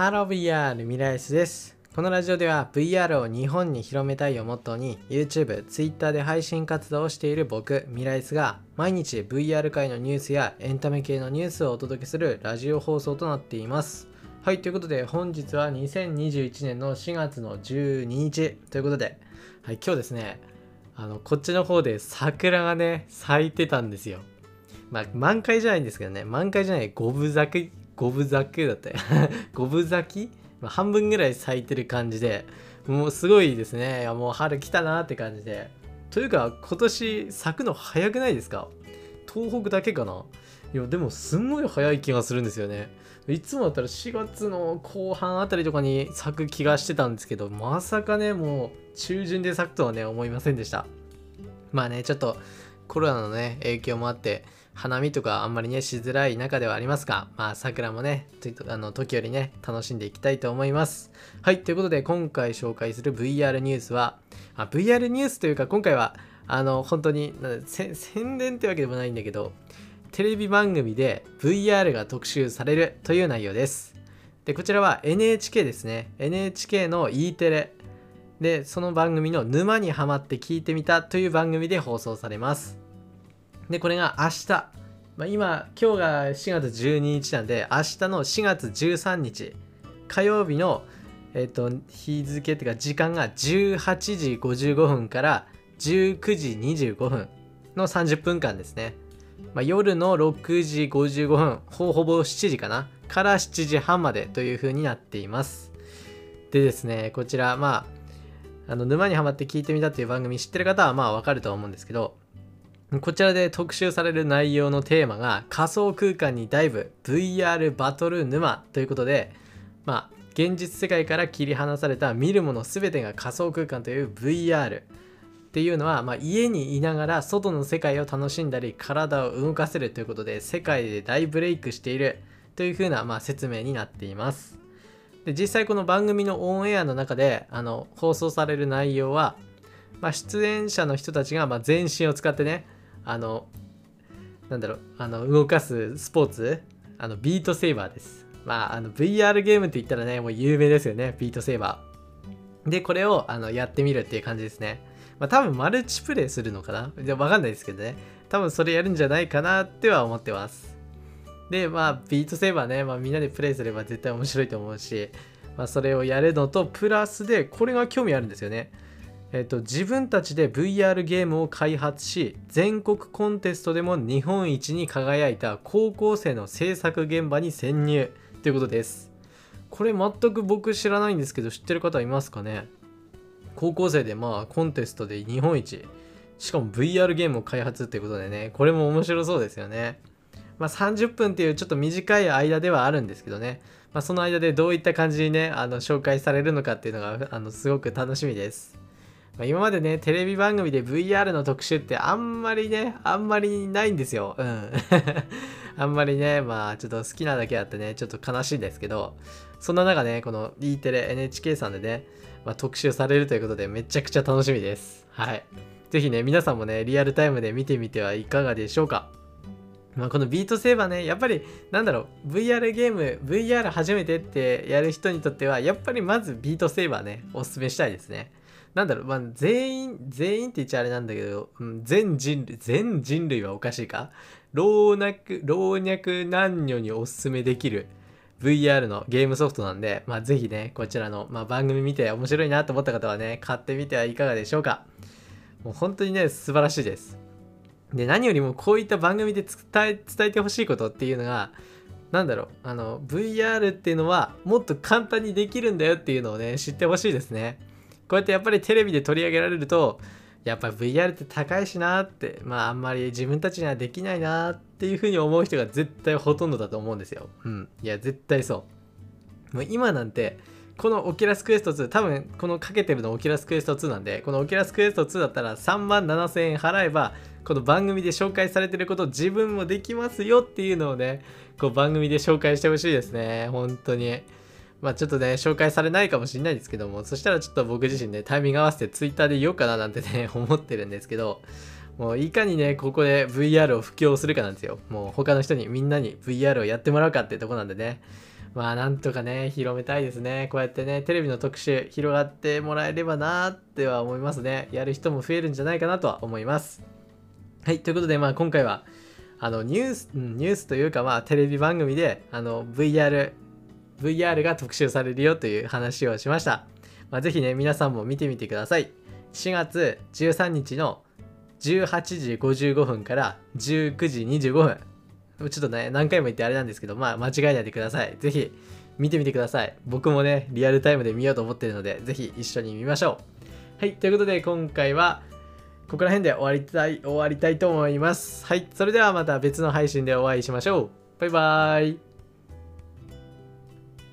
ハロー VR ミライスです。このラジオでは VR を日本に広めたいをモットーに YouTube、Twitter で配信活動をしている僕、ミライスが毎日 VR 界のニュースやエンタメ系のニュースをお届けするラジオ放送となっています。はい、ということで本日は2021年の4月の12日ということで、はい、今日ですね、あの、こっちの方で桜がね、咲いてたんですよ。まあ、満開じゃないんですけどね、満開じゃない、五分咲き、五分咲きだったよ。五分咲き、ま、半分ぐらい咲いてる感じで、もうすごいですね。いやもう春来たなって感じで。というか、今年咲くの早くないですか？東北だけかな？いや、でもすんごい早い気がするんですよね。いつもだったら4月の後半あたりとかに咲く気がしてたんですけど、まさかね、もう中旬で咲くとはね、思いませんでした。まあね、ちょっとコロナのね、影響もあって、花見とかあんまりね、しづらい中ではありますが、まあ桜もね、あの時よりね、楽しんでいきたいと思います。はい、ということで今回紹介する VR ニュースは、あ VR ニュースというか今回は、あの、本当に宣伝ってわけでもないんだけど、テレビ番組で VR が特集されるという内容です。で、こちらは NHK ですね。NHK の E テレで、その番組の沼にハマって聞いてみたという番組で放送されます。で、これが明日。まあ、今、今日が4月12日なんで、明日の4月13日、火曜日の、えっ、と、日付っていうか時間が18時55分から19時25分の30分間ですね。まあ、夜の6時55分、ほほぼ7時かなから7時半までという風になっています。でですね、こちら、まあ、あの、沼にハマって聞いてみたっていう番組知ってる方はまあわかると思うんですけど、こちらで特集される内容のテーマが仮想空間にダイブ VR バトル沼ということで、まあ、現実世界から切り離された見るもの全てが仮想空間という VR っていうのは、まあ、家にいながら外の世界を楽しんだり体を動かせるということで世界で大ブレイクしているというふうな、まあ、説明になっています。で実際この番組のオンエアの中であの放送される内容は、まあ、出演者の人たちが、まあ、全身を使ってねあのなんだろうあの動かすスポーツあのビートセーバーです。まああの VR ゲームって言ったらねもう有名ですよねビートセーバー。でこれをあのやってみるっていう感じですね。まあ多分マルチプレイするのかな？わかんないですけどね。多分それやるんじゃないかなっては思ってます。でまあビートセーバーね、まあ、みんなでプレイすれば絶対面白いと思うし、まあ、それをやるのとプラスでこれが興味あるんですよね。えっと、自分たちで VR ゲームを開発し全国コンテストでも日本一に輝いた高校生の制作現場に潜入ということです。これ全く僕知らないんですけど知ってる方いますかね？高校生でまあコンテストで日本一しかも VR ゲームを開発ってことでねこれも面白そうですよね。まあ30分っていうちょっと短い間ではあるんですけどねまあ、その間でどういった感じにねあの紹介されるのかっていうのがあのすごく楽しみですまあ、今までね、テレビ番組で VR の特集ってあんまりね、あんまりないんですよ。うん。あんまりね、まあちょっと好きなだけあってね、ちょっと悲しいんですけど、そんな中ね、この E テレ NHK さんでね、まあ、特集されるということでめちゃくちゃ楽しみです。はい。ぜひね、皆さんもね、リアルタイムで見てみてはいかがでしょうか。まあ、このビートセーバーね、やっぱり、なんだろう、VR ゲーム、VR 初めてってやる人にとっては、やっぱりまずビートセーバーね、おすすめしたいですね。なんだろう、まあ、全員、全員って言っちゃあれなんだけど、うん、全人類、全人類はおかしいか？老若、老若男女におすすめできる VR のゲームソフトなんで、まあ、ぜひね、こちらの、まあ、番組見て面白いなと思った方はね、買ってみてはいかがでしょうか？もう本当にね、素晴らしいです。で、何よりもこういった番組で伝え、伝えてほしいことっていうのが、なんだろう、あの、VR っていうのはもっと簡単にできるんだよっていうのをね、知ってほしいですね。こうやってやっぱりテレビで取り上げられると、やっぱ VR って高いしなって、まああんまり自分たちにはできないなっていうふうに思う人が絶対ほとんどだと思うんですよ。うん。いや、絶対そう。もう今なんて、このオキュラスクエスト2、多分このかけてるのオキュラスクエスト2なんで、このオキュラスクエスト2だったら3万7000円払えば、この番組で紹介されてること自分もできますよっていうのをね、こう番組で紹介してほしいですね。本当に。まあちょっとね、紹介されないかもしれないですけども、そしたらちょっと僕自身ね、タイミング合わせて Twitter で言おうかななんてね、思ってるんですけど、もういかにね、ここで VR を布教するかなんですよ。もう他の人にみんなに VR をやってもらうかってとこなんでね。まあなんとかね広めたいですね。こうやってねテレビの特集広がってもらえればなーっては思いますね。やる人も増えるんじゃないかなとは思います。はいということでまあ今回はあのニュースニュースというかまあテレビ番組であの VR VR が特集されるよという話をしました、まあ、ぜひね皆さんも見てみてください。4月13日の18時55分から19時25分。ちょっとね、何回も言ってあれなんですけど、まあ、間違えないでください。ぜひ、見てみてください。僕もね、リアルタイムで見ようと思ってるので、ぜひ一緒に見ましょう。はい、ということで、今回は、ここら辺で終わりたい、終わりたいと思います。はい、それではまた別の配信でお会いしましょう。バイバーイ。